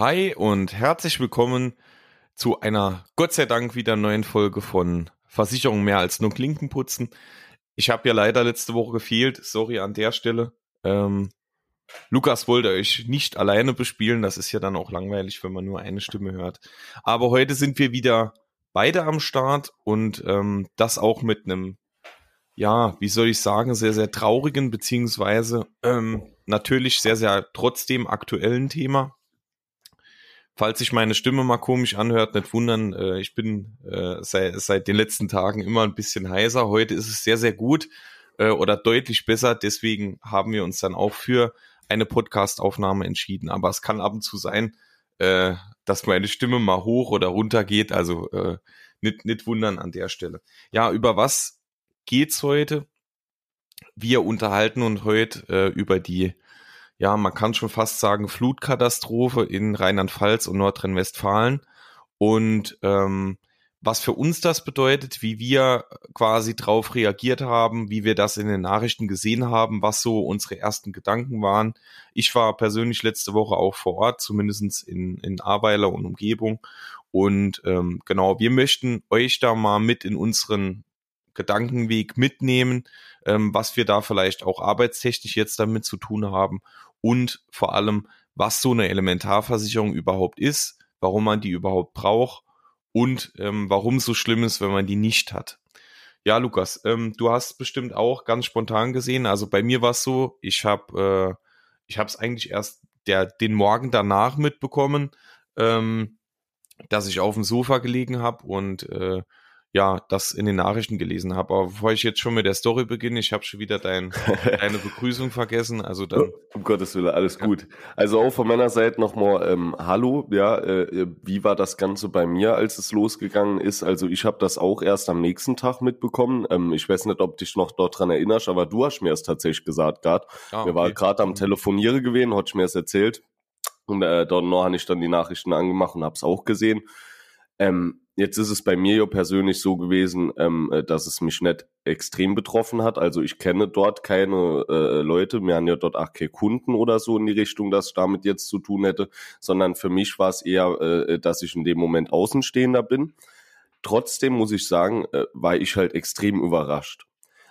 Hi und herzlich willkommen zu einer Gott sei Dank wieder neuen Folge von Versicherung mehr als nur Klinken putzen. Ich habe ja leider letzte Woche gefehlt, sorry an der Stelle. Ähm, Lukas wollte euch nicht alleine bespielen, das ist ja dann auch langweilig, wenn man nur eine Stimme hört. Aber heute sind wir wieder beide am Start und ähm, das auch mit einem, ja, wie soll ich sagen, sehr, sehr traurigen, beziehungsweise ähm, natürlich sehr, sehr trotzdem aktuellen Thema. Falls sich meine Stimme mal komisch anhört, nicht wundern, äh, ich bin äh, seit, seit den letzten Tagen immer ein bisschen heiser. Heute ist es sehr, sehr gut äh, oder deutlich besser. Deswegen haben wir uns dann auch für eine Podcast-Aufnahme entschieden. Aber es kann ab und zu sein, äh, dass meine Stimme mal hoch oder runter geht. Also äh, nicht, nicht wundern an der Stelle. Ja, über was geht's heute? Wir unterhalten uns heute äh, über die ja, man kann schon fast sagen, Flutkatastrophe in Rheinland-Pfalz und Nordrhein-Westfalen. Und ähm, was für uns das bedeutet, wie wir quasi drauf reagiert haben, wie wir das in den Nachrichten gesehen haben, was so unsere ersten Gedanken waren. Ich war persönlich letzte Woche auch vor Ort, zumindestens in, in Aweiler und Umgebung. Und ähm, genau, wir möchten euch da mal mit in unseren Gedankenweg mitnehmen, ähm, was wir da vielleicht auch arbeitstechnisch jetzt damit zu tun haben und vor allem, was so eine Elementarversicherung überhaupt ist, warum man die überhaupt braucht und ähm, warum es so schlimm ist, wenn man die nicht hat. Ja, Lukas, ähm, du hast bestimmt auch ganz spontan gesehen. Also bei mir war es so, ich habe äh, ich habe es eigentlich erst der den Morgen danach mitbekommen, ähm, dass ich auf dem Sofa gelegen habe und äh, ja, das in den Nachrichten gelesen habe. Aber bevor ich jetzt schon mit der Story beginne, ich habe schon wieder dein, deine Begrüßung vergessen. Also dann. Um Gottes Willen, alles ja. gut. Also auch von meiner Seite nochmal ähm, Hallo. Ja, äh, wie war das Ganze bei mir, als es losgegangen ist? Also ich habe das auch erst am nächsten Tag mitbekommen. Ähm, ich weiß nicht, ob dich noch dort dran erinnerst, aber du hast mir es tatsächlich gesagt gerade. Ah, okay. Wir waren gerade am Telefonieren gewesen, hat mir es erzählt. Und äh, dort noch habe ich dann die Nachrichten angemacht und habe es auch gesehen. Ähm, Jetzt ist es bei mir ja persönlich so gewesen, ähm, äh, dass es mich nicht extrem betroffen hat. Also ich kenne dort keine äh, Leute, wir haben ja dort auch keine Kunden oder so in die Richtung, dass ich damit jetzt zu tun hätte, sondern für mich war es eher, äh, dass ich in dem Moment Außenstehender bin. Trotzdem muss ich sagen, äh, war ich halt extrem überrascht.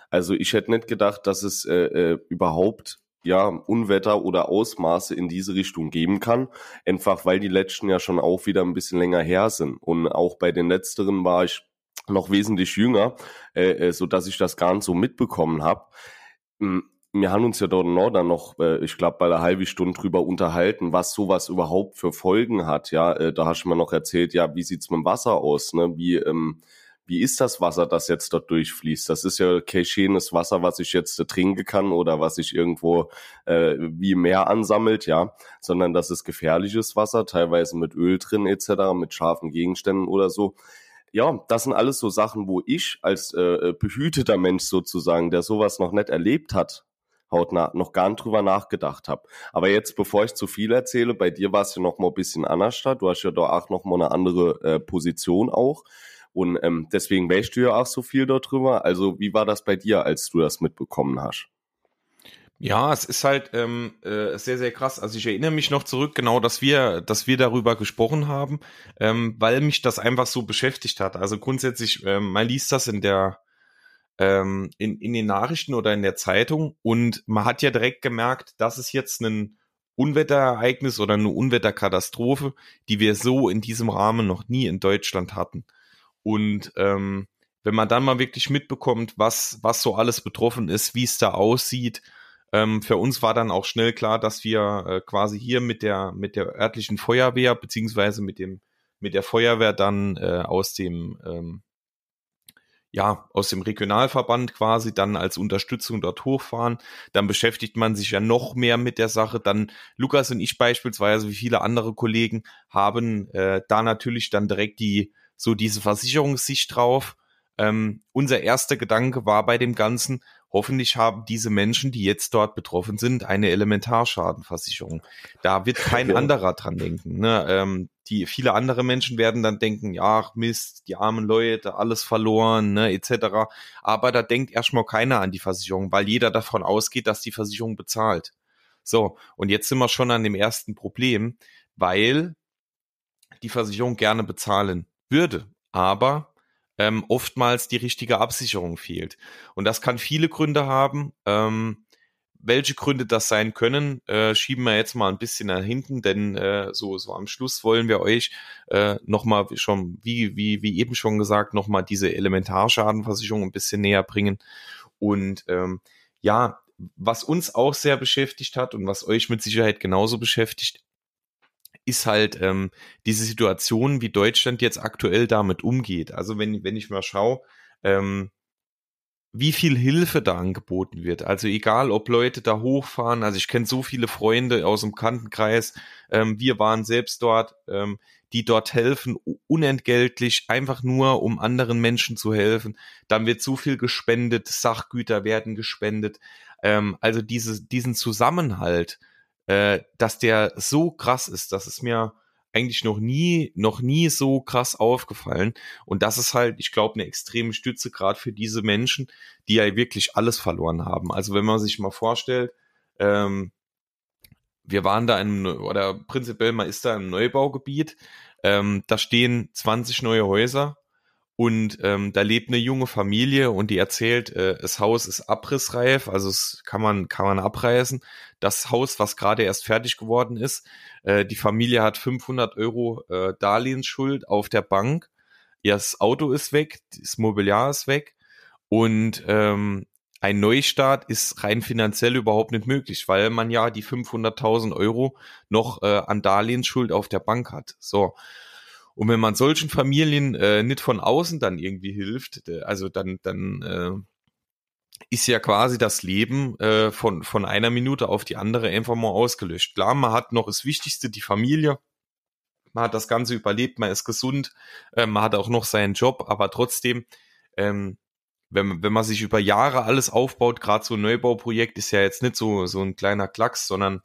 Also ich hätte nicht gedacht, dass es äh, äh, überhaupt ja, Unwetter oder Ausmaße in diese Richtung geben kann. Einfach weil die letzten ja schon auch wieder ein bisschen länger her sind. Und auch bei den letzteren war ich noch wesentlich jünger, äh, äh so dass ich das gar nicht so mitbekommen habe. Hm, wir haben uns ja dort noch dann noch, äh, ich glaube, bei einer halben Stunde drüber unterhalten, was sowas überhaupt für Folgen hat. Ja, äh, da hast du mir noch erzählt, ja, wie sieht's mit dem Wasser aus? Ne? Wie ähm, wie ist das Wasser, das jetzt dort durchfließt? Das ist ja kein schönes Wasser, was ich jetzt äh, trinken kann oder was sich irgendwo äh, wie Meer ansammelt, ja, sondern das ist gefährliches Wasser, teilweise mit Öl drin etc., mit scharfen Gegenständen oder so. Ja, das sind alles so Sachen, wo ich als äh, äh behüteter Mensch sozusagen, der sowas noch nicht erlebt hat, hautnah noch gar nicht drüber nachgedacht habe. Aber jetzt, bevor ich zu viel erzähle, bei dir war es ja noch mal ein bisschen anders Du hast ja da auch noch mal eine andere äh, Position auch. Und ähm, deswegen weißt du ja auch so viel darüber. Also wie war das bei dir, als du das mitbekommen hast? Ja, es ist halt ähm, äh, sehr, sehr krass. Also ich erinnere mich noch zurück, genau, dass wir, dass wir darüber gesprochen haben, ähm, weil mich das einfach so beschäftigt hat. Also grundsätzlich, ähm, man liest das in der ähm, in, in den Nachrichten oder in der Zeitung und man hat ja direkt gemerkt, dass es jetzt ein Unwetterereignis oder eine Unwetterkatastrophe, die wir so in diesem Rahmen noch nie in Deutschland hatten. Und ähm, wenn man dann mal wirklich mitbekommt, was, was so alles betroffen ist, wie es da aussieht, ähm, für uns war dann auch schnell klar, dass wir äh, quasi hier mit der, mit der örtlichen Feuerwehr, beziehungsweise mit dem, mit der Feuerwehr dann äh, aus dem, ähm, ja, aus dem Regionalverband quasi dann als Unterstützung dort hochfahren. Dann beschäftigt man sich ja noch mehr mit der Sache. Dann Lukas und ich beispielsweise, wie viele andere Kollegen, haben äh, da natürlich dann direkt die so diese Versicherungssicht drauf. Ähm, unser erster Gedanke war bei dem Ganzen, hoffentlich haben diese Menschen, die jetzt dort betroffen sind, eine Elementarschadenversicherung. Da wird kein ja. anderer dran denken. Ne? Ähm, die viele andere Menschen werden dann denken, ja, Mist, die armen Leute, alles verloren, ne, etc. Aber da denkt erstmal keiner an die Versicherung, weil jeder davon ausgeht, dass die Versicherung bezahlt. So, und jetzt sind wir schon an dem ersten Problem. weil die Versicherung gerne bezahlen würde, aber ähm, oftmals die richtige Absicherung fehlt. Und das kann viele Gründe haben. Ähm, welche Gründe das sein können, äh, schieben wir jetzt mal ein bisschen nach hinten, denn äh, so, so am Schluss wollen wir euch äh, nochmal schon, wie, wie, wie eben schon gesagt, nochmal diese Elementarschadenversicherung ein bisschen näher bringen. Und ähm, ja, was uns auch sehr beschäftigt hat und was euch mit Sicherheit genauso beschäftigt, ist halt ähm, diese Situation, wie Deutschland jetzt aktuell damit umgeht. Also wenn, wenn ich mal schaue, ähm, wie viel Hilfe da angeboten wird. Also egal, ob Leute da hochfahren, also ich kenne so viele Freunde aus dem Kantenkreis, ähm, wir waren selbst dort, ähm, die dort helfen, unentgeltlich, einfach nur, um anderen Menschen zu helfen. Dann wird so viel gespendet, Sachgüter werden gespendet. Ähm, also diese, diesen Zusammenhalt, äh, dass der so krass ist, dass es mir eigentlich noch nie, noch nie so krass aufgefallen. Und das ist halt, ich glaube, eine extreme Stütze gerade für diese Menschen, die ja wirklich alles verloren haben. Also wenn man sich mal vorstellt, ähm, wir waren da in, oder prinzipiell man ist da im Neubaugebiet, ähm, da stehen 20 neue Häuser und ähm, da lebt eine junge Familie und die erzählt, äh, das Haus ist abrissreif, also es kann man, kann man abreißen. Das Haus, was gerade erst fertig geworden ist, äh, die Familie hat 500 Euro äh, Darlehensschuld auf der Bank. Das Auto ist weg, das Mobiliar ist weg und ähm, ein Neustart ist rein finanziell überhaupt nicht möglich, weil man ja die 500.000 Euro noch äh, an Darlehensschuld auf der Bank hat. So. Und wenn man solchen Familien äh, nicht von außen dann irgendwie hilft, also dann, dann äh, ist ja quasi das Leben äh, von, von einer Minute auf die andere einfach mal ausgelöscht. Klar, man hat noch das Wichtigste, die Familie. Man hat das Ganze überlebt, man ist gesund, äh, man hat auch noch seinen Job, aber trotzdem, ähm, wenn, wenn man sich über Jahre alles aufbaut, gerade so ein Neubauprojekt ist ja jetzt nicht so, so ein kleiner Klacks, sondern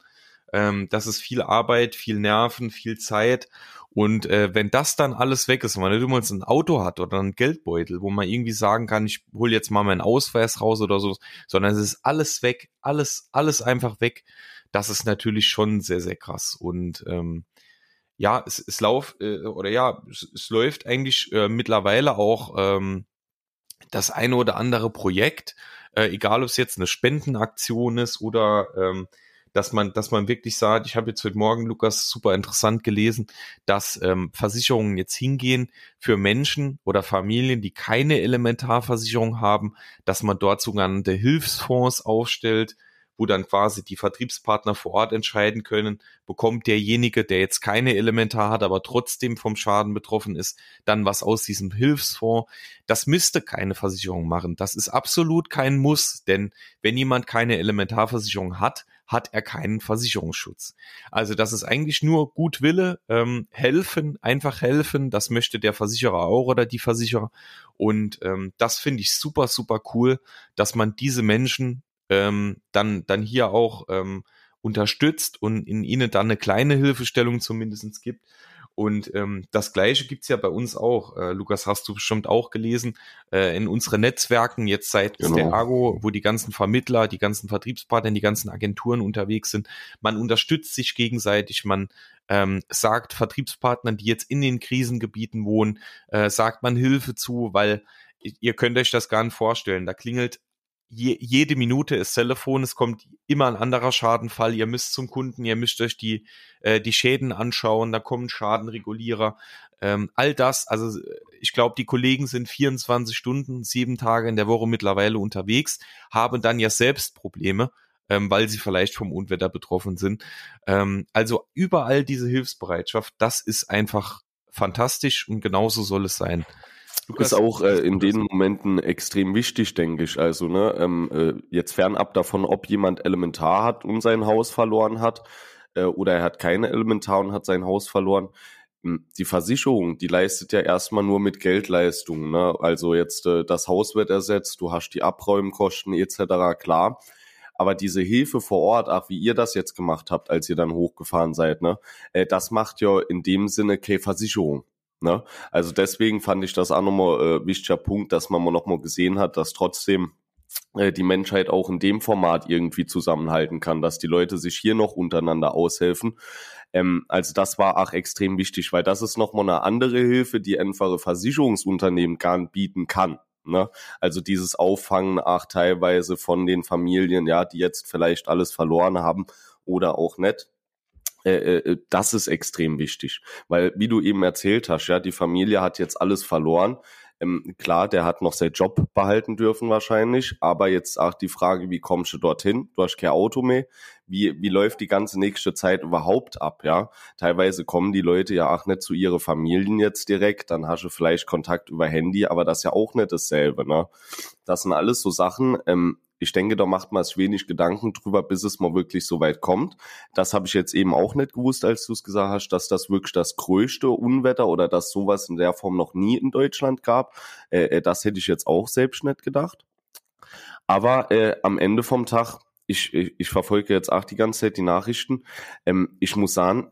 ähm, das ist viel Arbeit, viel Nerven, viel Zeit und äh, wenn das dann alles weg ist, wenn man nicht immer ein Auto hat oder einen Geldbeutel, wo man irgendwie sagen kann, ich hole jetzt mal meinen Ausweis raus oder so, sondern es ist alles weg, alles, alles einfach weg. Das ist natürlich schon sehr, sehr krass. Und ähm, ja, es, es lauf, äh, oder ja, es, es läuft eigentlich äh, mittlerweile auch ähm, das eine oder andere Projekt, äh, egal ob es jetzt eine Spendenaktion ist oder ähm, dass man, dass man wirklich sagt, ich habe jetzt heute Morgen, Lukas, super interessant gelesen, dass ähm, Versicherungen jetzt hingehen für Menschen oder Familien, die keine Elementarversicherung haben, dass man dort sogenannte Hilfsfonds aufstellt, wo dann quasi die Vertriebspartner vor Ort entscheiden können, bekommt derjenige, der jetzt keine Elementar hat, aber trotzdem vom Schaden betroffen ist, dann was aus diesem Hilfsfonds. Das müsste keine Versicherung machen. Das ist absolut kein Muss, denn wenn jemand keine Elementarversicherung hat, hat er keinen Versicherungsschutz. Also das ist eigentlich nur Gutwille, ähm, helfen, einfach helfen. Das möchte der Versicherer auch oder die Versicherer. Und ähm, das finde ich super, super cool, dass man diese Menschen ähm, dann, dann hier auch ähm, unterstützt und in ihnen dann eine kleine Hilfestellung zumindestens gibt. Und ähm, das Gleiche gibt's ja bei uns auch. Äh, Lukas, hast du bestimmt auch gelesen, äh, in unseren Netzwerken, jetzt seit genau. der Argo, wo die ganzen Vermittler, die ganzen Vertriebspartner, die ganzen Agenturen unterwegs sind. Man unterstützt sich gegenseitig, man ähm, sagt Vertriebspartnern, die jetzt in den Krisengebieten wohnen, äh, sagt man Hilfe zu, weil ihr könnt euch das gar nicht vorstellen. Da klingelt je, jede Minute ist Telefon, es kommt immer ein anderer Schadenfall, ihr müsst zum Kunden, ihr müsst euch die, äh, die Schäden anschauen, da kommen Schadenregulierer, ähm, all das, also ich glaube, die Kollegen sind 24 Stunden, sieben Tage in der Woche mittlerweile unterwegs, haben dann ja selbst Probleme, ähm, weil sie vielleicht vom Unwetter betroffen sind. Ähm, also überall diese Hilfsbereitschaft, das ist einfach fantastisch und genauso soll es sein. Lukas, ist auch äh, in den Momenten extrem wichtig, denke ich. Also ne, ähm, äh, jetzt fernab davon, ob jemand Elementar hat und sein Haus verloren hat äh, oder er hat keine Elementar und hat sein Haus verloren. Hm, die Versicherung, die leistet ja erstmal nur mit Geldleistungen. Ne? Also jetzt äh, das Haus wird ersetzt, du hast die Abräumkosten etc. Klar. Aber diese Hilfe vor Ort, ach, wie ihr das jetzt gemacht habt, als ihr dann hochgefahren seid, ne, äh, das macht ja in dem Sinne keine Versicherung. Ne? Also deswegen fand ich das auch nochmal äh, wichtiger Punkt, dass man mal nochmal gesehen hat, dass trotzdem äh, die Menschheit auch in dem Format irgendwie zusammenhalten kann, dass die Leute sich hier noch untereinander aushelfen. Ähm, also das war auch extrem wichtig, weil das ist nochmal eine andere Hilfe, die einfache Versicherungsunternehmen gar nicht bieten kann. Ne? Also dieses Auffangen auch teilweise von den Familien, ja, die jetzt vielleicht alles verloren haben oder auch nicht. Äh, äh, das ist extrem wichtig, weil wie du eben erzählt hast, ja, die Familie hat jetzt alles verloren. Ähm, klar, der hat noch seinen Job behalten dürfen wahrscheinlich, aber jetzt auch die Frage, wie kommst du dorthin? Du hast kein Auto mehr. Wie, wie läuft die ganze nächste Zeit überhaupt ab, ja? Teilweise kommen die Leute ja auch nicht zu ihren Familien jetzt direkt, dann hast du vielleicht Kontakt über Handy, aber das ist ja auch nicht dasselbe, ne? Das sind alles so Sachen, ähm, ich denke, da macht man es wenig Gedanken drüber, bis es mal wirklich so weit kommt. Das habe ich jetzt eben auch nicht gewusst, als du es gesagt hast, dass das wirklich das größte Unwetter oder dass sowas in der Form noch nie in Deutschland gab. Äh, äh das hätte ich jetzt auch selbst nicht gedacht. Aber äh, am Ende vom Tag, ich, ich, ich verfolge jetzt auch die ganze Zeit die Nachrichten. Ähm, ich muss sagen,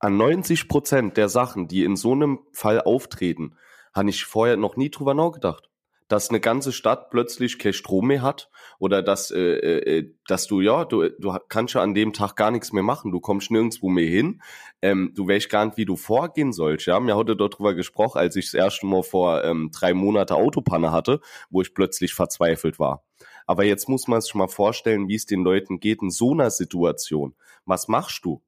an 90 Prozent der Sachen, die in so einem Fall auftreten, habe ich vorher noch nie drüber nachgedacht dass eine ganze Stadt plötzlich kein Strom mehr hat oder dass, äh, äh, dass du, ja, du, du kannst ja an dem Tag gar nichts mehr machen, du kommst nirgendwo mehr hin, ähm, du weißt gar nicht, wie du vorgehen sollst, ja, mir heute darüber gesprochen, als ich das erste Mal vor ähm, drei Monate Autopanne hatte, wo ich plötzlich verzweifelt war. Aber jetzt muss man sich mal vorstellen, wie es den Leuten geht in so einer Situation. Was machst du?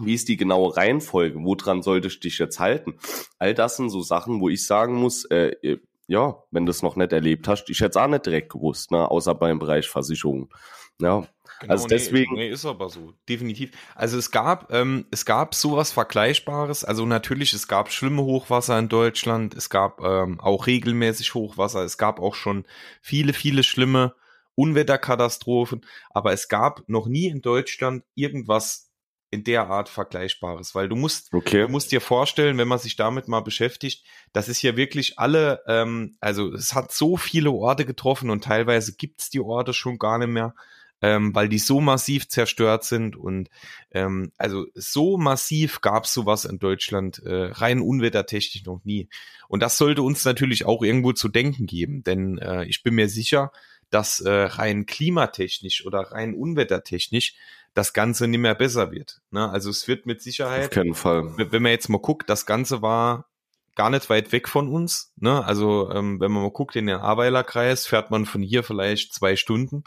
Wie ist die genaue Reihenfolge? Woran solltest du dich jetzt halten? All das sind so Sachen, wo ich sagen muss, äh, ja, wenn du es noch nicht erlebt hast, ich hätte es auch nicht direkt gewusst, ne, außer beim Bereich Versicherung. Ja, genau, also deswegen. Nee, nee, ist aber so, definitiv. Also es gab, ähm, es gab sowas Vergleichbares. Also natürlich, es gab schlimme Hochwasser in Deutschland, es gab ähm, auch regelmäßig Hochwasser, es gab auch schon viele, viele schlimme Unwetterkatastrophen, aber es gab noch nie in Deutschland irgendwas in der Art Vergleichbares, weil du musst, okay. du musst dir vorstellen, wenn man sich damit mal beschäftigt, das ist ja wirklich alle, ähm, also es hat so viele Orte getroffen und teilweise gibt's die Orte schon gar nicht mehr, ähm, weil die so massiv zerstört sind und ähm, also so massiv gab's sowas in Deutschland äh, rein unwettertechnisch noch nie. Und das sollte uns natürlich auch irgendwo zu denken geben, denn äh, ich bin mir sicher, dass äh, rein klimatechnisch oder rein unwettertechnisch das Ganze nicht mehr besser wird. Ne? Also es wird mit Sicherheit. Auf keinen Fall. Wenn man jetzt mal guckt, das Ganze war gar nicht weit weg von uns. Ne? Also ähm, wenn man mal guckt in den Aweiler-Kreis, fährt man von hier vielleicht zwei Stunden.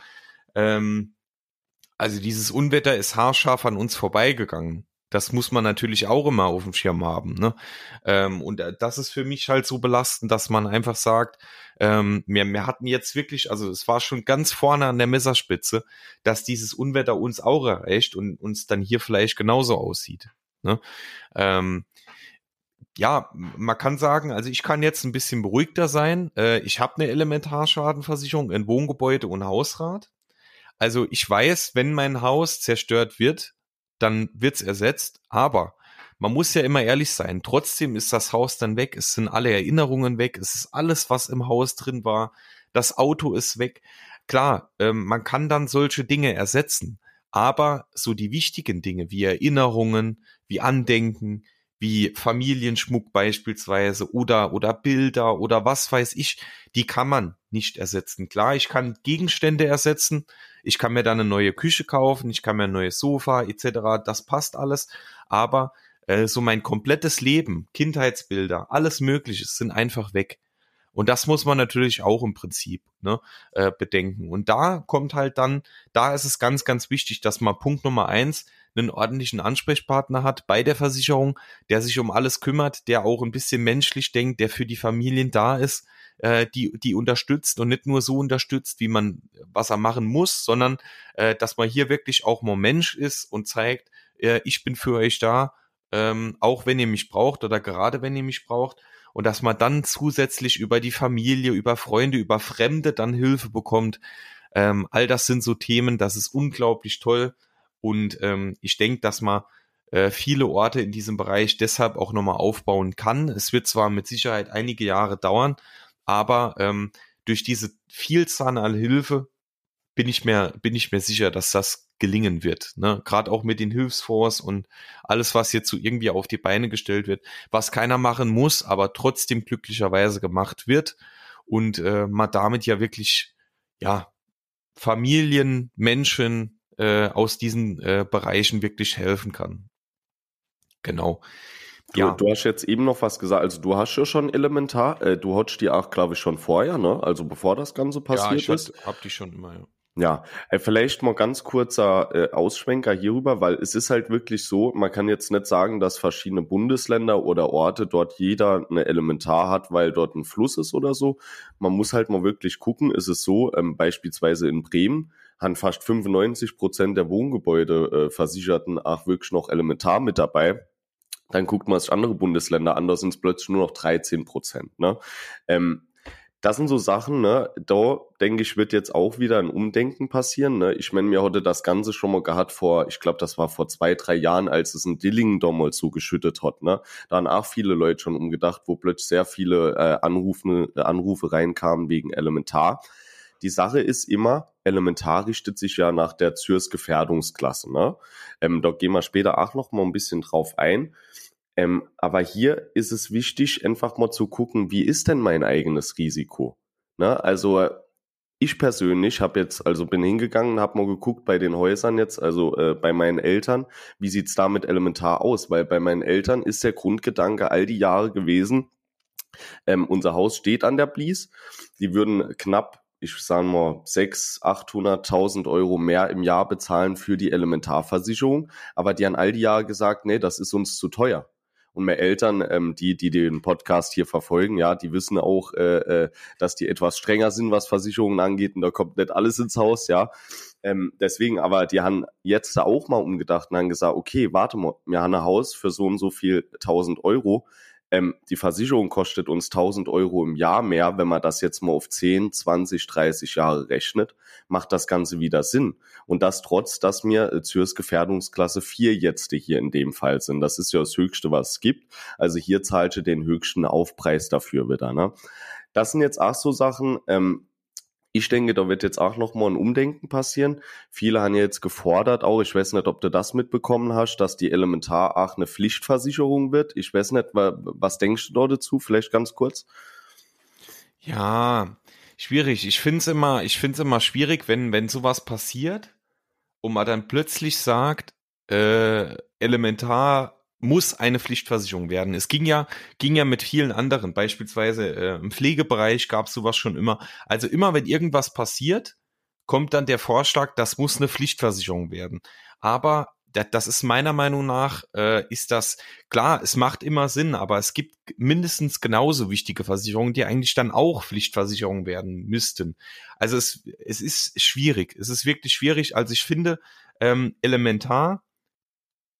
Ähm, also dieses Unwetter ist haarscharf an uns vorbeigegangen. Das muss man natürlich auch immer auf dem Schirm haben. Ne? Ähm, und äh, das ist für mich halt so belastend, dass man einfach sagt, ähm, wir, wir hatten jetzt wirklich, also es war schon ganz vorne an der Messerspitze, dass dieses Unwetter uns auch erreicht und uns dann hier vielleicht genauso aussieht. Ne? Ähm, ja, man kann sagen, also ich kann jetzt ein bisschen beruhigter sein. Äh, ich habe eine Elementarschadenversicherung in Wohngebäude und Hausrat. Also ich weiß, wenn mein Haus zerstört wird, dann wird's ersetzt. Aber man muss ja immer ehrlich sein. Trotzdem ist das Haus dann weg. Es sind alle Erinnerungen weg. Es ist alles, was im Haus drin war. Das Auto ist weg. Klar, ähm, man kann dann solche Dinge ersetzen. Aber so die wichtigen Dinge wie Erinnerungen, wie Andenken, wie Familienschmuck beispielsweise oder, oder Bilder oder was weiß ich, die kann man nicht ersetzen. Klar, ich kann Gegenstände ersetzen, ich kann mir dann eine neue Küche kaufen, ich kann mir ein neues Sofa etc., das passt alles, aber äh, so mein komplettes Leben, Kindheitsbilder, alles Mögliche sind einfach weg. Und das muss man natürlich auch im Prinzip ne, äh, bedenken. Und da kommt halt dann, da ist es ganz, ganz wichtig, dass man Punkt Nummer eins einen ordentlichen Ansprechpartner hat bei der Versicherung, der sich um alles kümmert, der auch ein bisschen menschlich denkt, der für die Familien da ist, äh, die, die unterstützt und nicht nur so unterstützt, wie man, was er machen muss, sondern äh, dass man hier wirklich auch mal Mensch ist und zeigt, äh, ich bin für euch da, ähm, auch wenn ihr mich braucht oder gerade wenn ihr mich braucht. Und dass man dann zusätzlich über die Familie, über Freunde, über Fremde dann Hilfe bekommt. Ähm, all das sind so Themen, das ist unglaublich toll. Und ähm, ich denke, dass man äh, viele Orte in diesem Bereich deshalb auch nochmal aufbauen kann. Es wird zwar mit Sicherheit einige Jahre dauern, aber ähm, durch diese Vielzahl an Hilfe bin ich mir, bin ich mir sicher, dass das gelingen wird. Ne? Gerade auch mit den Hilfsfonds und alles, was jetzt so irgendwie auf die Beine gestellt wird, was keiner machen muss, aber trotzdem glücklicherweise gemacht wird und äh, man damit ja wirklich, ja, Familien, Menschen, äh, aus diesen äh, Bereichen wirklich helfen kann. Genau. Du, ja. du hast jetzt eben noch was gesagt, also du hast ja schon elementar, äh, du hattest die auch, glaube ich, schon vorher, ne? Also bevor das Ganze passiert ja, ich ist. Ja, hab die schon immer, ja. Ja, äh, vielleicht mal ganz kurzer äh, Ausschwenker hierüber, weil es ist halt wirklich so, man kann jetzt nicht sagen, dass verschiedene Bundesländer oder Orte dort jeder eine Elementar hat, weil dort ein Fluss ist oder so. Man muss halt mal wirklich gucken, ist es so, ähm, beispielsweise in Bremen haben fast 95 Prozent der Wohngebäude äh, versicherten auch wirklich noch Elementar mit dabei. Dann guckt man sich andere Bundesländer an, da sind es plötzlich nur noch 13 Prozent. Ne? Ähm, das sind so Sachen, ne, da denke ich, wird jetzt auch wieder ein Umdenken passieren. Ne? Ich meine, mir hatte das Ganze schon mal gehabt vor, ich glaube, das war vor zwei, drei Jahren, als es in Dillingen damals so geschüttet hat. Ne? Da haben auch viele Leute schon umgedacht, wo plötzlich sehr viele äh, Anrufe, Anrufe reinkamen wegen Elementar. Die Sache ist immer, Elementar richtet sich ja nach der Zürs Gefährdungsklasse. Ne? Ähm, da gehen wir später auch noch mal ein bisschen drauf ein. Ähm, aber hier ist es wichtig, einfach mal zu gucken, wie ist denn mein eigenes Risiko? Ne? Also ich persönlich habe jetzt, also bin hingegangen, habe mal geguckt bei den Häusern jetzt, also äh, bei meinen Eltern, wie sieht's da mit elementar aus? Weil bei meinen Eltern ist der Grundgedanke all die Jahre gewesen, ähm, unser Haus steht an der Blies, die würden knapp ich sage mal, 600.000, 800.000 Euro mehr im Jahr bezahlen für die Elementarversicherung. Aber die haben all die Jahre gesagt, nee, das ist uns zu teuer. Und mehr Eltern, ähm, die, die den Podcast hier verfolgen, ja, die wissen auch, äh, äh, dass die etwas strenger sind, was Versicherungen angeht. Und da kommt nicht alles ins Haus, ja. Ähm, deswegen, aber die haben jetzt da auch mal umgedacht und haben gesagt, okay, warte mal, wir haben ein Haus für so und so viel 1000 Euro ähm, die Versicherung kostet uns 1000 Euro im Jahr mehr. Wenn man das jetzt mal auf 10, 20, 30 Jahre rechnet, macht das Ganze wieder Sinn. Und das trotz, dass mir äh, Zürs Gefährdungsklasse 4 jetzt hier in dem Fall sind. Das ist ja das Höchste, was es gibt. Also hier zahlte den höchsten Aufpreis dafür wieder. Ne? Das sind jetzt auch so Sachen, ähm, ich denke, da wird jetzt auch nochmal ein Umdenken passieren. Viele haben jetzt gefordert, auch ich weiß nicht, ob du das mitbekommen hast, dass die Elementar auch eine Pflichtversicherung wird. Ich weiß nicht, was denkst du da dazu? Vielleicht ganz kurz. Ja, schwierig. Ich finde es immer, immer schwierig, wenn, wenn sowas passiert und man dann plötzlich sagt, äh, Elementar muss eine Pflichtversicherung werden. Es ging ja, ging ja mit vielen anderen, beispielsweise äh, im Pflegebereich gab es sowas schon immer. Also immer, wenn irgendwas passiert, kommt dann der Vorschlag, das muss eine Pflichtversicherung werden. Aber das ist meiner Meinung nach, äh, ist das klar, es macht immer Sinn, aber es gibt mindestens genauso wichtige Versicherungen, die eigentlich dann auch Pflichtversicherungen werden müssten. Also es, es ist schwierig, es ist wirklich schwierig. Also ich finde ähm, elementar,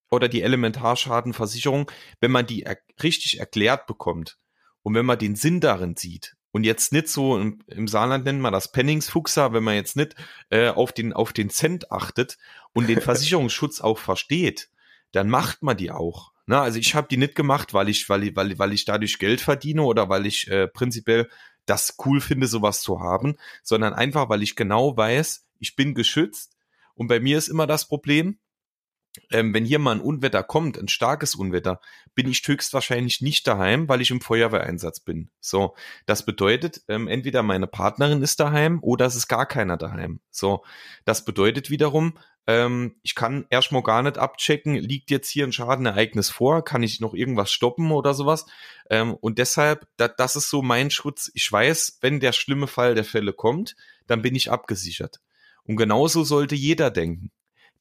oder die Elementarschadenversicherung, wenn man die er richtig erklärt bekommt und wenn man den Sinn darin sieht und jetzt nicht so im, im Saarland nennt man das Penningsfuchser, wenn man jetzt nicht äh, auf den auf den Cent achtet und den Versicherungsschutz auch versteht, dann macht man die auch. Na, also ich habe die nicht gemacht, weil ich weil ich, weil, weil ich dadurch Geld verdiene oder weil ich äh, prinzipiell das cool finde, sowas zu haben, sondern einfach, weil ich genau weiß, ich bin geschützt und bei mir ist immer das Problem, ähm, wenn hier mal ein Unwetter kommt, ein starkes Unwetter, bin ich höchstwahrscheinlich nicht daheim, weil ich im Feuerwehreinsatz bin. So, das bedeutet, ähm, entweder meine Partnerin ist daheim oder es ist gar keiner daheim. So, das bedeutet wiederum, ähm, ich kann erstmal gar nicht abchecken, liegt jetzt hier ein Schadenereignis vor, kann ich noch irgendwas stoppen oder sowas. Ähm, und deshalb, da, das ist so mein Schutz. Ich weiß, wenn der schlimme Fall der Fälle kommt, dann bin ich abgesichert. Und genauso sollte jeder denken.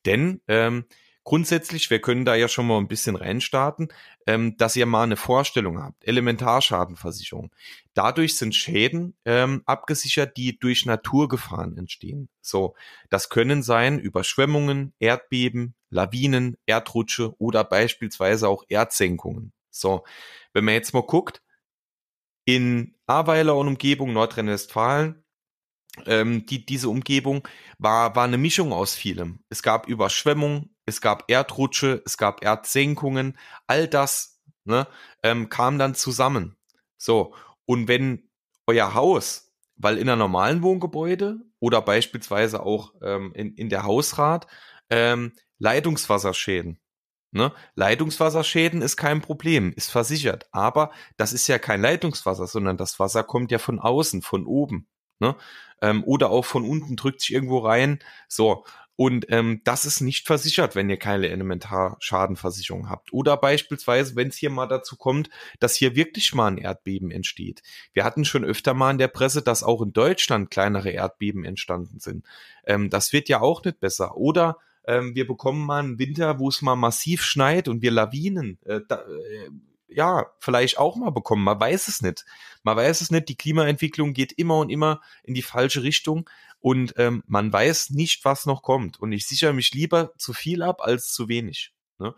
Denn ähm, grundsätzlich, wir können da ja schon mal ein bisschen reinstarten, ähm, dass ihr mal eine Vorstellung habt. Elementarschadenversicherung. Dadurch sind Schäden ähm, abgesichert, die durch Naturgefahren entstehen. So, das können sein Überschwemmungen, Erdbeben, Lawinen, Erdrutsche oder beispielsweise auch Erdsenkungen. So, wenn man jetzt mal guckt, in Ahrweiler und Umgebung Nordrhein-Westfalen ähm, die, diese Umgebung war, war eine Mischung aus vielem. Es gab Überschwemmung, es gab Erdrutsche, es gab Erdsenkungen, all das ne, ähm, kam dann zusammen. So, und wenn euer Haus, weil in einem normalen Wohngebäude oder beispielsweise auch ähm, in, in der Hausrat, ähm, Leitungswasserschäden. Ne? Leitungswasserschäden ist kein Problem, ist versichert. Aber das ist ja kein Leitungswasser, sondern das Wasser kommt ja von außen, von oben. Ne? Ähm, oder auch von unten drückt sich irgendwo rein. So. Und ähm, das ist nicht versichert, wenn ihr keine Elementarschadenversicherung habt. Oder beispielsweise, wenn es hier mal dazu kommt, dass hier wirklich mal ein Erdbeben entsteht. Wir hatten schon öfter mal in der Presse, dass auch in Deutschland kleinere Erdbeben entstanden sind. Ähm, das wird ja auch nicht besser. Oder ähm, wir bekommen mal einen Winter, wo es mal massiv schneit und wir Lawinen. Äh, da, äh, ja, vielleicht auch mal bekommen. Man weiß es nicht. Man weiß es nicht. Die Klimaentwicklung geht immer und immer in die falsche Richtung und ähm, man weiß nicht, was noch kommt. Und ich sichere mich lieber zu viel ab als zu wenig. Ne?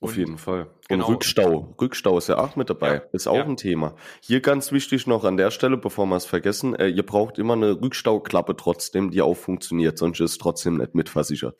Auf jeden Fall. Und genau. Rückstau. Rückstau ist ja auch mit dabei. Ja. Ist auch ja. ein Thema. Hier ganz wichtig noch an der Stelle, bevor wir es vergessen, äh, ihr braucht immer eine Rückstauklappe trotzdem, die auch funktioniert, sonst ist es trotzdem nicht mitversichert.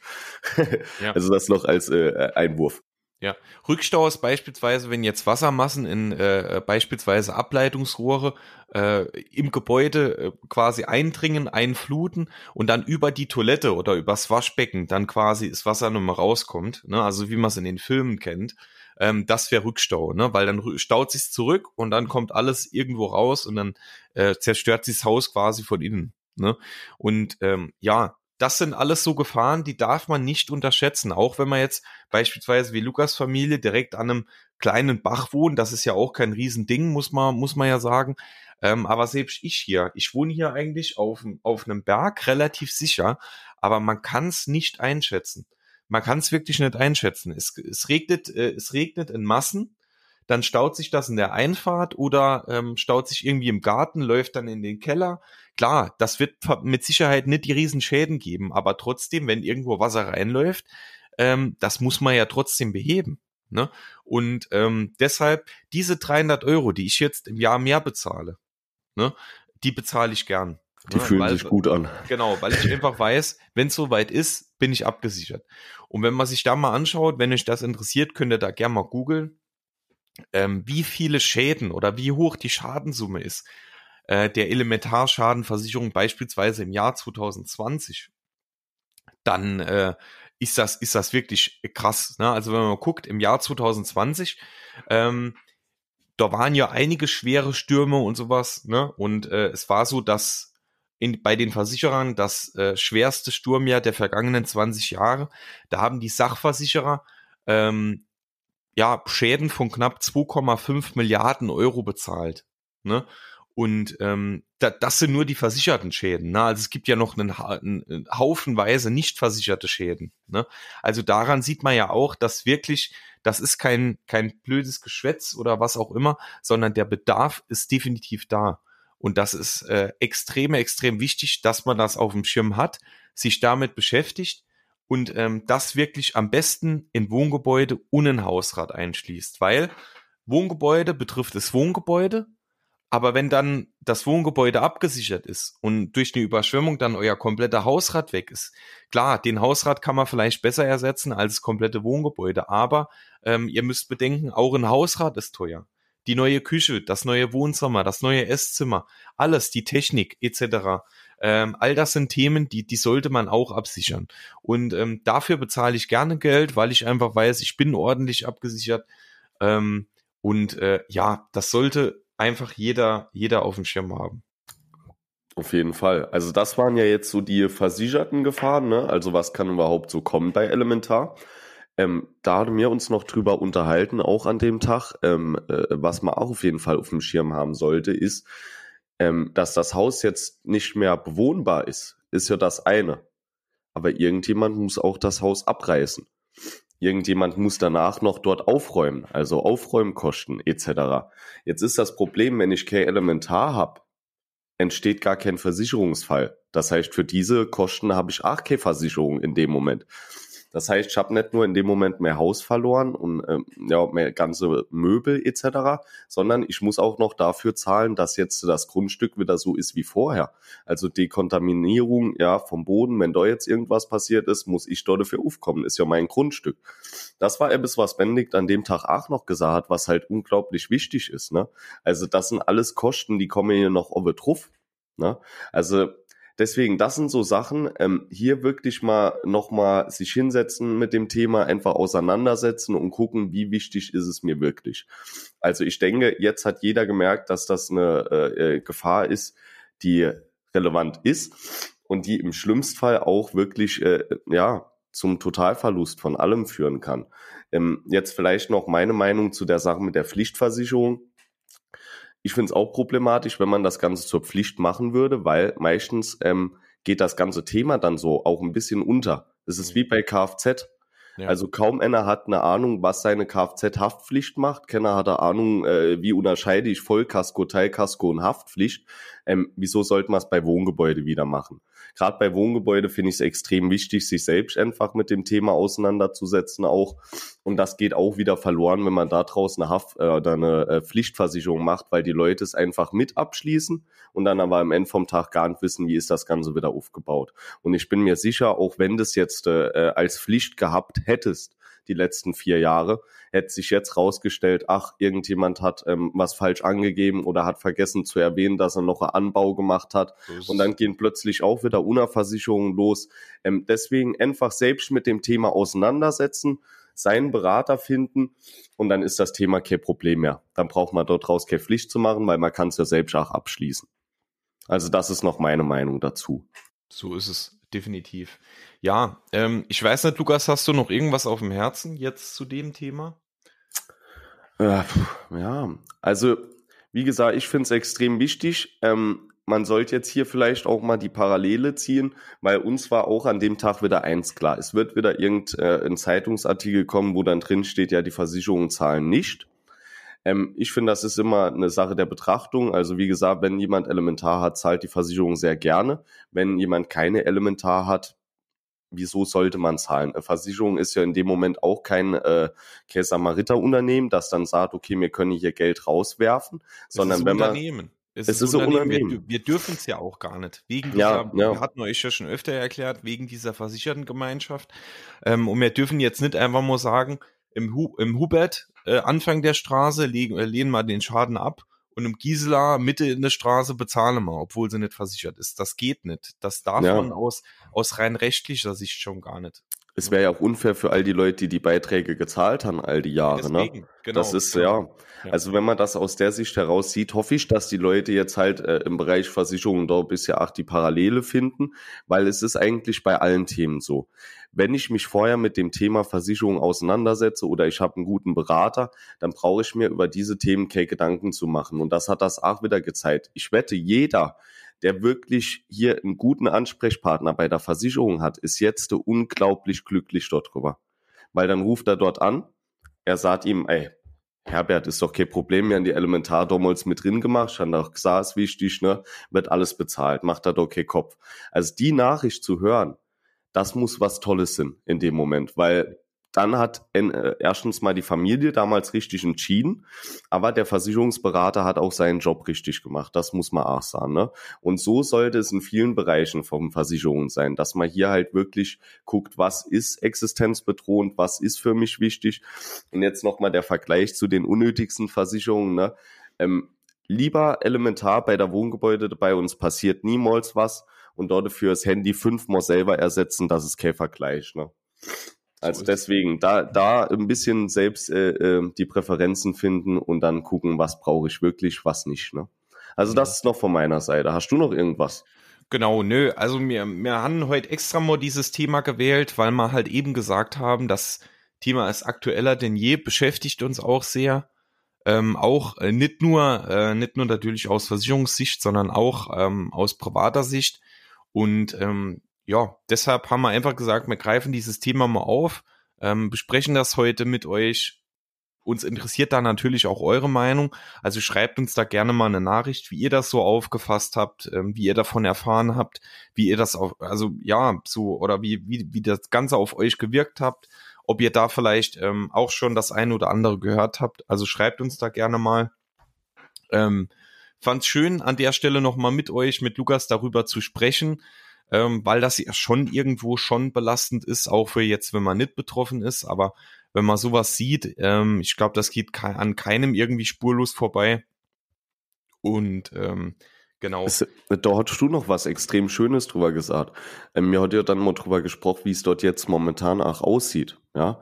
ja. Also das noch als äh, Einwurf. Ja, Rückstau ist beispielsweise, wenn jetzt Wassermassen in äh, beispielsweise Ableitungsrohre äh, im Gebäude äh, quasi eindringen, einfluten und dann über die Toilette oder übers Waschbecken dann quasi das Wasser nochmal rauskommt, ne? also wie man es in den Filmen kennt, ähm, das wäre Rückstau, ne? weil dann staut sich zurück und dann kommt alles irgendwo raus und dann äh, zerstört sich das Haus quasi von innen. Ne? Und ähm, ja, das sind alles so Gefahren, die darf man nicht unterschätzen. Auch wenn man jetzt beispielsweise wie Lukas Familie direkt an einem kleinen Bach wohnt, das ist ja auch kein Riesending, muss man, muss man ja sagen. Ähm, aber selbst ich hier, ich wohne hier eigentlich auf, auf einem Berg relativ sicher, aber man kann es nicht einschätzen. Man kann es wirklich nicht einschätzen. Es, es regnet, äh, es regnet in Massen dann staut sich das in der Einfahrt oder ähm, staut sich irgendwie im Garten, läuft dann in den Keller. Klar, das wird mit Sicherheit nicht die Riesenschäden geben, aber trotzdem, wenn irgendwo Wasser reinläuft, ähm, das muss man ja trotzdem beheben. Ne? Und ähm, deshalb diese 300 Euro, die ich jetzt im Jahr mehr bezahle, ne, die bezahle ich gern. Die ne? fühlen weil, sich gut an. Genau, weil ich einfach weiß, wenn es soweit ist, bin ich abgesichert. Und wenn man sich da mal anschaut, wenn euch das interessiert, könnt ihr da gerne mal googeln ähm, wie viele Schäden oder wie hoch die Schadensumme ist äh, der Elementarschadenversicherung beispielsweise im Jahr 2020, dann äh, ist das ist das wirklich krass. Ne? Also wenn man guckt, im Jahr 2020 ähm, da waren ja einige schwere Stürme und sowas, ne? Und äh, es war so, dass in, bei den Versicherern das äh, schwerste Sturmjahr der vergangenen 20 Jahre, da haben die Sachversicherer ähm, ja, Schäden von knapp 2,5 Milliarden Euro bezahlt. Ne? Und ähm, da, das sind nur die versicherten Schäden. Ne? Also es gibt ja noch einen, einen Haufenweise nicht versicherte Schäden. Ne? Also daran sieht man ja auch, dass wirklich, das ist kein, kein blödes Geschwätz oder was auch immer, sondern der Bedarf ist definitiv da. Und das ist äh, extrem, extrem wichtig, dass man das auf dem Schirm hat, sich damit beschäftigt und ähm, das wirklich am besten in Wohngebäude und in Hausrat einschließt, weil Wohngebäude betrifft das Wohngebäude, aber wenn dann das Wohngebäude abgesichert ist und durch eine Überschwemmung dann euer kompletter Hausrat weg ist, klar, den Hausrat kann man vielleicht besser ersetzen als das komplette Wohngebäude, aber ähm, ihr müsst bedenken, auch ein Hausrat ist teuer. Die neue Küche, das neue Wohnzimmer, das neue Esszimmer, alles, die Technik etc. Ähm, all das sind Themen, die, die sollte man auch absichern. Und ähm, dafür bezahle ich gerne Geld, weil ich einfach weiß, ich bin ordentlich abgesichert. Ähm, und äh, ja, das sollte einfach jeder, jeder auf dem Schirm haben. Auf jeden Fall. Also das waren ja jetzt so die versicherten Gefahren, ne? Also was kann überhaupt so kommen bei Elementar? Ähm, da haben wir uns noch drüber unterhalten, auch an dem Tag. Ähm, äh, was man auch auf jeden Fall auf dem Schirm haben sollte, ist, ähm, dass das Haus jetzt nicht mehr bewohnbar ist, ist ja das eine. Aber irgendjemand muss auch das Haus abreißen. Irgendjemand muss danach noch dort aufräumen, also Aufräumkosten etc. Jetzt ist das Problem, wenn ich kein Elementar habe, entsteht gar kein Versicherungsfall. Das heißt, für diese Kosten habe ich auch keine Versicherung in dem Moment. Das heißt, ich habe nicht nur in dem Moment mehr Haus verloren und ähm, ja, mehr ganze Möbel etc., sondern ich muss auch noch dafür zahlen, dass jetzt das Grundstück wieder so ist wie vorher. Also Dekontaminierung ja vom Boden, wenn da jetzt irgendwas passiert ist, muss ich dort dafür aufkommen, ist ja mein Grundstück. Das war etwas, was Benedikt an dem Tag auch noch gesagt hat, was halt unglaublich wichtig ist. Ne? Also das sind alles Kosten, die kommen hier noch oben drauf. Ne? Also Deswegen, das sind so Sachen, ähm, hier wirklich mal nochmal sich hinsetzen mit dem Thema, einfach auseinandersetzen und gucken, wie wichtig ist es mir wirklich. Also ich denke, jetzt hat jeder gemerkt, dass das eine äh, äh Gefahr ist, die relevant ist. und die im schlimmsten Fall auch wirklich, äh, ja, zum Totalverlust von allem führen kann. Ähm, jetzt vielleicht noch meine Meinung zu der Sache mit der Pflichtversicherung. Ich finde es auch problematisch, wenn man das Ganze zur Pflicht machen würde, weil meistens ähm, geht das ganze Thema dann so auch ein bisschen unter. Das ist wie bei Kfz. Ja. Also kaum einer hat eine Ahnung, was seine Kfz-Haftpflicht macht. Keiner hat eine Ahnung, äh, wie unterscheide ich Vollkasko, Teilkasko und Haftpflicht. Ähm, wieso sollte man es bei Wohngebäude wieder machen? Gerade bei Wohngebäude finde ich es extrem wichtig, sich selbst einfach mit dem Thema auseinanderzusetzen auch. Und das geht auch wieder verloren, wenn man da draußen eine Haft äh, oder eine äh, Pflichtversicherung macht, weil die Leute es einfach mit abschließen und dann aber am Ende vom Tag gar nicht wissen, wie ist das Ganze wieder aufgebaut. Und ich bin mir sicher, auch wenn das jetzt äh, äh als Pflicht gehabt hättest, die letzten vier Jahre. Hätte sich jetzt rausgestellt, ach, irgendjemand hat ähm, was falsch angegeben oder hat vergessen zu erwähnen, dass er noch einen Anbau gemacht hat. Und dann gehen plötzlich auch wieder Unerversicherungen los. Ähm, deswegen einfach selbst mit dem Thema auseinandersetzen, seinen Berater finden und dann ist das Thema kein Problem mehr. Dann braucht man dort raus keine Pflicht zu machen, weil man kann es ja selbst auch abschließen. Also das ist noch meine Meinung dazu. So ist es definitiv. Ja, ähm, ich weiß nicht, Lukas, hast du noch irgendwas auf dem Herzen jetzt zu dem Thema? Äh, ja, also wie gesagt, ich finde es extrem wichtig. Ähm, man sollte jetzt hier vielleicht auch mal die Parallele ziehen, weil uns war auch an dem Tag wieder eins klar. Es wird wieder irgendein äh, Zeitungsartikel kommen, wo dann drin steht, ja, die Versicherungen zahlen nicht. Ähm, ich finde, das ist immer eine Sache der Betrachtung. Also wie gesagt, wenn jemand Elementar hat, zahlt die Versicherung sehr gerne. Wenn jemand keine Elementar hat, wieso sollte man zahlen? Eine Versicherung ist ja in dem Moment auch kein äh, Samariter-Unternehmen, das dann sagt, okay, wir können hier Geld rauswerfen, es sondern wenn man Unternehmen. Es, es ist, ein Unternehmen. Wir, wir dürfen es ja auch gar nicht. Wegen ja, dieser, ja. wir hatten euch ja schon öfter erklärt, wegen dieser versicherten Gemeinschaft. Ähm, und wir dürfen jetzt nicht einfach mal sagen, im, Hu im Hubert äh, Anfang der Straße legen, äh, lehnen wir den Schaden ab und im Gisela Mitte in der Straße bezahlen wir, obwohl sie nicht versichert ist. Das geht nicht. Das darf Ja. man aus, aus rein rechtlicher Sicht schon gar nicht. Es wäre ja auch unfair für all die Leute, die die Beiträge gezahlt haben all die Jahre. Ne? Deswegen, genau. Das ist genau. ja, Ja. also wenn man das aus der Sicht heraus sieht, hoffe ich, dass die Leute jetzt halt äh, im Bereich Versicherungen da bisher auch die Parallele finden, weil es ist eigentlich bei allen Themen so. Wenn ich mich vorher mit dem Thema Versicherung auseinandersetze oder ich habe einen guten Berater, dann brauche ich mir über diese Themen keine Gedanken zu machen. Und das hat das auch wieder gezeigt. Ich wette, jeder, der wirklich hier einen guten Ansprechpartner bei der Versicherung hat, ist jetzt unglaublich glücklich dort drüber. Weil dann ruft er dort an, er sagt ihm, ey, Herbert, ist doch kein Problem, wir haben die Elementar damals mit drin gemacht, schon doch gesagt, ist wichtig, ne, wird alles bezahlt, macht er doch keinen Kopf. Also die Nachricht zu hören, das muss was Tolles sein in dem Moment, weil dann hat äh, erstens mal die Familie damals richtig entschieden, aber der Versicherungsberater hat auch seinen Job richtig gemacht. Das muss man auch sagen. Ne? Und so sollte es in vielen Bereichen von Versicherungen sein, dass man hier halt wirklich guckt, was ist existenzbedrohend, was ist für mich wichtig. Und jetzt nochmal der Vergleich zu den unnötigsten Versicherungen. Ne? Ähm, lieber elementar bei der Wohngebäude, bei uns passiert niemals was und dort dafür das Handy fünfmal selber ersetzen, das ist kein Vergleich. Ne? Also deswegen, da, da ein bisschen selbst äh, äh, die Präferenzen finden und dann gucken, was brauche ich wirklich, was nicht. Ne? Also das ist noch von meiner Seite. Hast du noch irgendwas? Genau, nö. Also wir, wir haben heute extra mal dieses Thema gewählt, weil wir halt eben gesagt haben, das Thema ist aktueller denn je, beschäftigt uns auch sehr. Ähm, auch äh, nicht nur, äh, nicht nur natürlich aus Versicherungssicht, sondern auch ähm, aus privater Sicht. Und ähm, ja, deshalb haben wir einfach gesagt, wir greifen dieses Thema mal auf, ähm, besprechen das heute mit euch. Uns interessiert da natürlich auch eure Meinung. Also schreibt uns da gerne mal eine Nachricht, wie ihr das so aufgefasst habt, ähm, wie ihr davon erfahren habt, wie ihr das auf, also ja, so, oder wie, wie, wie das Ganze auf euch gewirkt habt, ob ihr da vielleicht ähm, auch schon das eine oder andere gehört habt. Also schreibt uns da gerne mal. Ähm, fand's schön, an der Stelle nochmal mit euch, mit Lukas darüber zu sprechen, ähm, weil das ja schon irgendwo schon belastend ist, auch für jetzt, wenn man nicht betroffen ist, aber wenn man sowas sieht, ähm, ich glaube, das geht ke an keinem irgendwie spurlos vorbei. Und ähm, genau. Es, da hast du noch was extrem Schönes drüber gesagt. Ähm, mir hat ja dann mal drüber gesprochen, wie es dort jetzt momentan auch aussieht. Ja,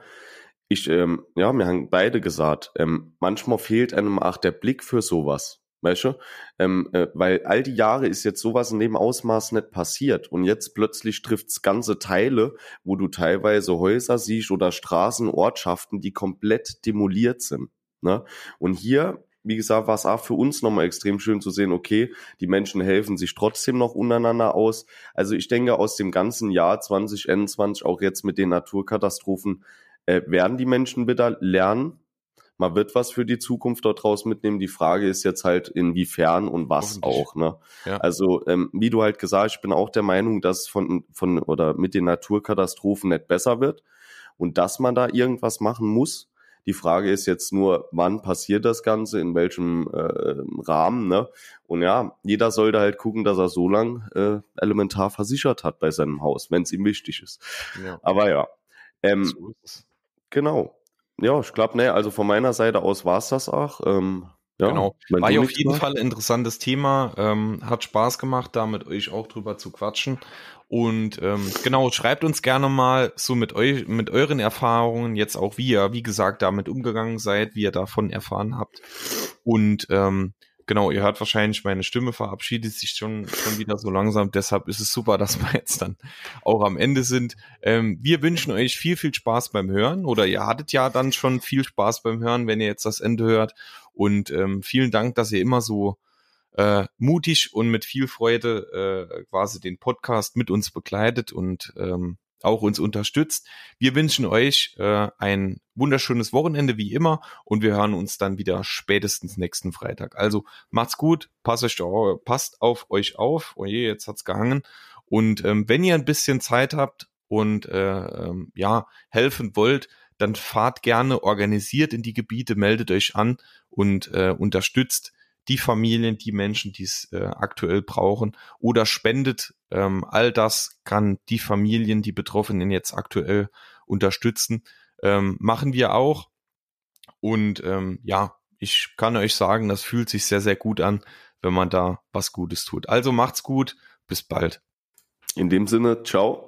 ich, ähm, ja, wir haben beide gesagt, ähm, manchmal fehlt einem auch der Blick für sowas. Weißt du? Ähm, äh, weil all die Jahre ist jetzt sowas in dem Ausmaß nicht passiert. Und jetzt plötzlich trifft's ganze Teile, wo du teilweise Häuser siehst oder Straßen, Ortschaften, die komplett demoliert sind. Ne? Und hier, wie gesagt, war es auch für uns nochmal extrem schön zu sehen, okay, die Menschen helfen sich trotzdem noch untereinander aus. Also ich denke, aus dem ganzen Jahr 2021, auch jetzt mit den Naturkatastrophen, äh, werden die Menschen wieder lernen, man wird was für die Zukunft dort raus mitnehmen. Die Frage ist jetzt halt, inwiefern und was auch. Ne? Ja. Also, ähm, wie du halt gesagt, ich bin auch der Meinung, dass von, von oder mit den Naturkatastrophen nicht besser wird und dass man da irgendwas machen muss. Die Frage ist jetzt nur, wann passiert das Ganze, in welchem äh, Rahmen, ne? Und ja, jeder sollte halt gucken, dass er so lang äh, elementar versichert hat bei seinem Haus, wenn es ihm wichtig ist. Ja. Aber ja. Ähm, so genau. Ja, ich glaube, ne, also von meiner Seite aus war es das auch. Ähm, ja, genau. War ja auf jeden? Fall ein interessantes Thema. Ähm, hat Spaß gemacht, da mit euch auch drüber zu quatschen. Und ähm, genau, schreibt uns gerne mal so mit euch, mit euren Erfahrungen, jetzt auch wie ihr, wie gesagt, damit umgegangen seid, wie ihr davon erfahren habt. Und ähm, genau, ihr hört wahrscheinlich, meine Stimme verabschiedet sich schon, schon wieder so langsam. Deshalb ist es super, dass wir jetzt dann auch am Ende sind. Ähm, wir wünschen euch viel, viel Spaß beim Hören oder ihr hattet ja dann schon viel Spaß beim Hören, wenn ihr jetzt das Ende hört. Und ähm, vielen Dank, dass ihr immer so äh, mutig und mit viel Freude äh, quasi den Podcast mit uns begleitet und ähm, auch uns unterstützt. Wir wünschen euch äh, ein wunderschönes Wochenende wie immer und wir hören uns dann wieder spätestens nächsten Freitag. Also macht's gut, passt, euch, passt auf euch auf. Oh je, jetzt hat's gehangen. Und ähm, wenn ihr ein bisschen Zeit habt und äh, ähm, ja helfen wollt, dann fahrt gerne organisiert in die Gebiete, meldet euch an und äh, unterstützt die Familien, die Menschen, die es äh, aktuell brauchen oder spendet. Ähm, all das kann die Familien, die Betroffenen jetzt aktuell unterstützen. Ähm, machen wir auch. Und ähm, ja, ich kann euch sagen, das fühlt sich sehr, sehr gut an, wenn man da was Gutes tut. Also macht's gut, bis bald. In dem Sinne, ciao.